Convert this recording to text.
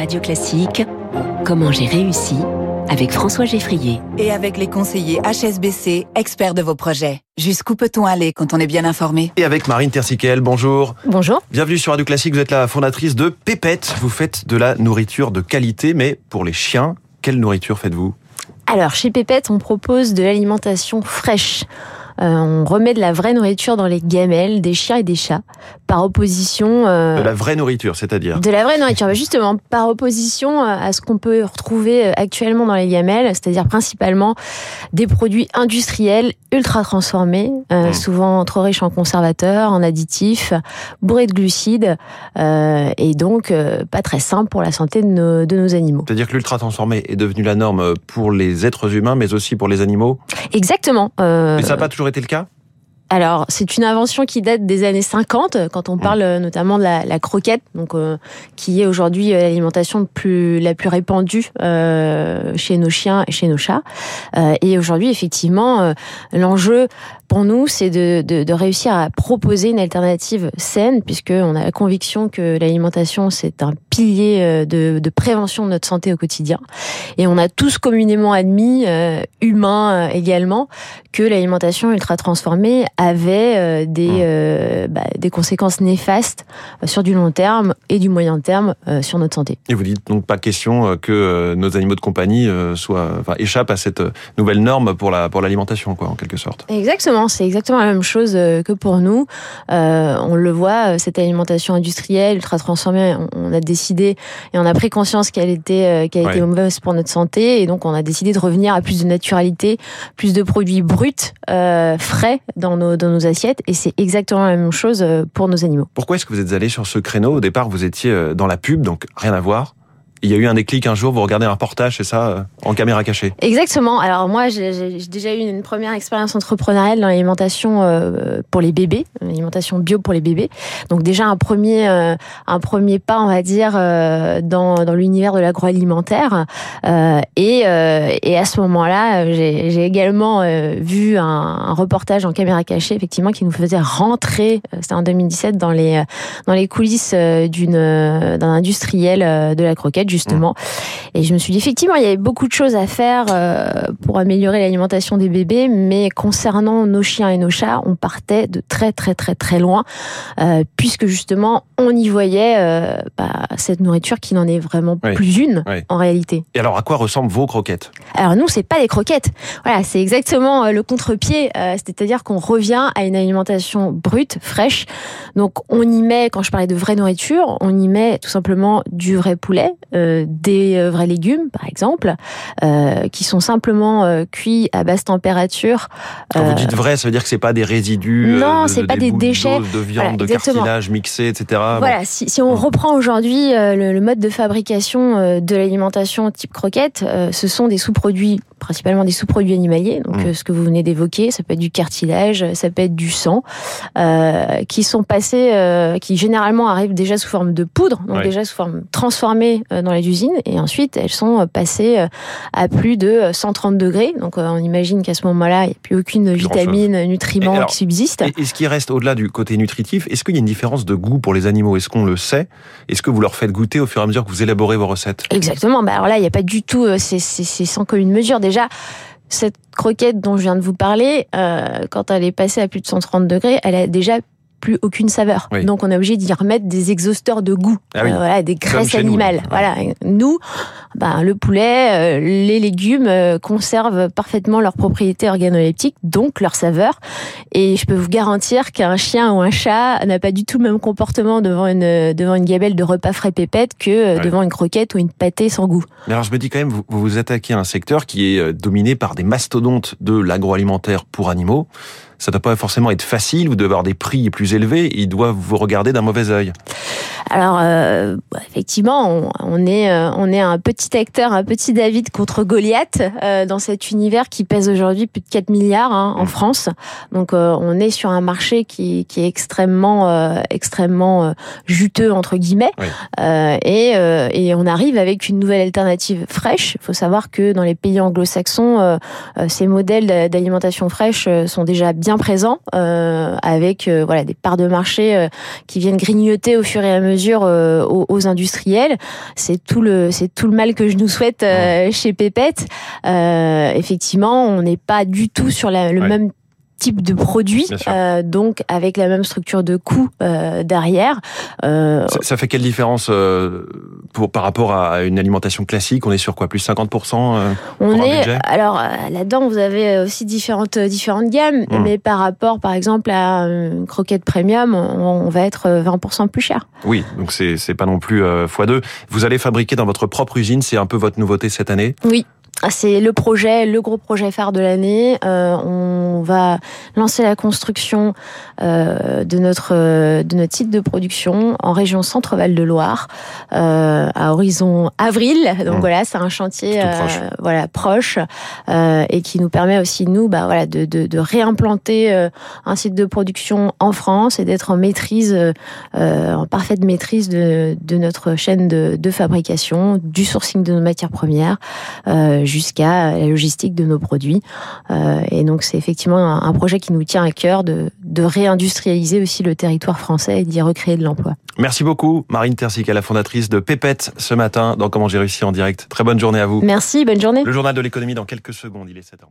Radio Classique, Comment j'ai réussi avec François Geffrier. Et avec les conseillers HSBC, experts de vos projets. Jusqu'où peut-on aller quand on est bien informé? Et avec Marine Tersiquel, bonjour. Bonjour. Bienvenue sur Radio Classique, vous êtes la fondatrice de Pépette. Vous faites de la nourriture de qualité, mais pour les chiens, quelle nourriture faites-vous? Alors, chez Pépette, on propose de l'alimentation fraîche. Euh, on remet de la vraie nourriture dans les gamelles des chiens et des chats, par opposition. Euh, de la vraie nourriture, c'est-à-dire De la vraie nourriture, bah, justement, par opposition à ce qu'on peut retrouver euh, actuellement dans les gamelles, c'est-à-dire principalement des produits industriels ultra transformés, mmh. souvent trop riches en conservateurs, en additifs, bourrés de glucides, et donc pas très simples pour la santé de nos, de nos animaux. C'est-à-dire que l'ultra transformé est devenu la norme pour les êtres humains, mais aussi pour les animaux? Exactement. mais ça n'a pas toujours été le cas? Alors, c'est une invention qui date des années 50, quand on parle mmh. notamment de la, croquette, donc euh, qui est aujourd'hui euh, l'alimentation plus la plus répandue euh, chez nos chiens et chez nos chats. et aujourd'hui, effectivement, l'enjeu pour nous, c'est de, de, de, réussir à proposer une alternative saine, puisque on a la conviction que l'alimentation c'est un pilier de, de, prévention de notre santé au quotidien. Et on a tous communément admis, humains également, que l'alimentation ultra transformée avait euh, des, mmh. euh, bah, des conséquences néfastes euh, sur du long terme et du moyen terme sur notre santé. Et vous dites donc pas question que nos animaux de compagnie soient, enfin, échappent à cette nouvelle norme pour la pour l'alimentation, quoi, en quelque sorte. Exactement, c'est exactement la même chose que pour nous. on le voit, cette alimentation industrielle ultra transformée, on a décidé et on a pris conscience qu'elle était qu'elle était mauvaise pour notre santé, et donc on a décidé de revenir à plus de naturalité, plus de produits bruts, frais dans nos dans nos assiettes et c'est exactement la même chose euh, pour nos animaux. Pourquoi est-ce que vous êtes allé sur ce créneau? Au départ, vous étiez euh, dans la pub, donc rien à voir il y a eu un déclic un jour, vous regardez un reportage, c'est ça, euh, en caméra cachée Exactement. Alors moi, j'ai déjà eu une première expérience entrepreneuriale dans l'alimentation euh, pour les bébés, l'alimentation bio pour les bébés. Donc déjà un premier, euh, un premier pas, on va dire, dans, dans l'univers de l'agroalimentaire. Et, et à ce moment-là, j'ai également vu un, un, reportage en caméra cachée, effectivement, qui nous faisait rentrer, c'était en 2017, dans les, dans les coulisses d'un industriel de la croquette justement. Et je me suis dit, effectivement, il y avait beaucoup de choses à faire euh, pour améliorer l'alimentation des bébés, mais concernant nos chiens et nos chats, on partait de très très très très loin, euh, puisque justement, on y voyait euh, bah, cette nourriture qui n'en est vraiment plus une en réalité. Et alors, à quoi ressemblent vos croquettes? Alors nous, c'est pas des croquettes. Voilà, c'est exactement le contre-pied, c'est-à-dire qu'on revient à une alimentation brute, fraîche. Donc on y met, quand je parlais de vraie nourriture, on y met tout simplement du vrai poulet, euh, des euh, vrais légumes, par exemple, euh, qui sont simplement cuits à basse température. Quand vous dites vrai, ça veut dire que c'est pas des résidus Non, c'est pas des, déchets de viande, de cartilage mixé, etc. Voilà, si, si on reprend aujourd'hui le, le, mode de fabrication de l'alimentation type croquette, ce sont des sous-produits principalement des sous-produits animaliers, donc mmh. ce que vous venez d'évoquer, ça peut être du cartilage, ça peut être du sang, qui sont passés, qui généralement arrivent déjà sous forme de poudre, donc déjà sous forme transformée euh, dans les usines, et ensuite elles sont passées à plus de 130 degrés. Donc on imagine qu'à ce moment-là, il n'y a plus aucune vitamine, nutriment qui subsiste. Et, ce qui reste au-delà du côté nutritif, est-ce qu'il y a une différence de goût pour les animaux? Est-ce qu'on le sait? Est-ce que vous leur faites goûter au fur et à mesure que vous élaborez vos recettes? Exactement. Bah alors là, il n'y a pas du tout, c'est sans commune mesure déjà, cette croquette dont je viens de vous parler, euh, quand elle est passée à plus de 130 degrés, elle a déjà plus aucune saveur. Donc on est obligé d'y remettre des exhausteurs de goût, ah euh, voilà, des graisses animales. Voilà, nous, ben, le poulet, euh, les légumes euh, conservent parfaitement leurs propriétés organoleptiques, donc leur saveur. Et je peux vous garantir qu'un chien ou un chat n'a pas du tout le même comportement devant une devant une gabelle de repas frais pépette que devant une croquette ou une pâtée sans goût. Mais alors je me dis quand même, vous vous attaquez à un secteur qui est dominé par des mastodontes de l'agroalimentaire pour animaux ça doit pas forcément être facile, vous devez avoir des prix plus élevés, ils doivent vous regarder d'un mauvais œil. Alors euh, effectivement, on, est euh, on est un petit acteur, un petit David contre Goliath euh, dans cet univers qui pèse aujourd'hui plus de 4 milliards hein, en mmh. France. Donc on est sur un marché qui, qui est extrêmement extrêmement juteux entre guillemets et, et on arrive avec une nouvelle alternative fraîche. Il faut savoir que dans les pays anglo-saxons, ces modèles d'alimentation fraîche sont déjà bien bien présent avec voilà des parts de marché qui viennent grignoter au fur et à mesure aux, industriels. C'est tout le c'est tout le mal que je nous souhaite chez Pépette. effectivement, on n'est pas du tout sur le même type de produit, euh, donc avec la même structure de coût euh, derrière. Euh, ça, fait quelle différence euh, pour par rapport à une alimentation classique? On est sur quoi? Plus 50 On est alors là-dedans, vous avez aussi différentes différentes gammes, hmm. mais par rapport, par exemple, à une croquette premium, on, va être 20% plus cher. Oui, donc c'est c'est pas non plus x2. Vous allez fabriquer dans votre propre usine, c'est un peu votre nouveauté cette année? Oui. Ah, c'est le projet, le gros projet phare de l'année. Euh, on va lancer la construction euh, de notre de notre site de production en région Centre-Val de Loire euh, à horizon avril. Donc mmh. voilà, c'est un chantier proche. voilà proche et qui nous permet aussi nous bah voilà de, de, de réimplanter un site de production en France et d'être en maîtrise en parfaite maîtrise de, de notre chaîne de, de fabrication, du sourcing de nos matières premières jusqu'à la logistique de nos produits. Euh, et donc c'est effectivement un, projet qui nous tient à cœur de, réindustrialiser aussi le territoire français et d'y recréer de l'emploi. Merci beaucoup Marine Terzic, la fondatrice de Pépette ce matin dans Comment j'ai réussi en direct. Très bonne journée à vous. Merci, bonne journée. Le journal de l'économie dans quelques secondes, il est 7h.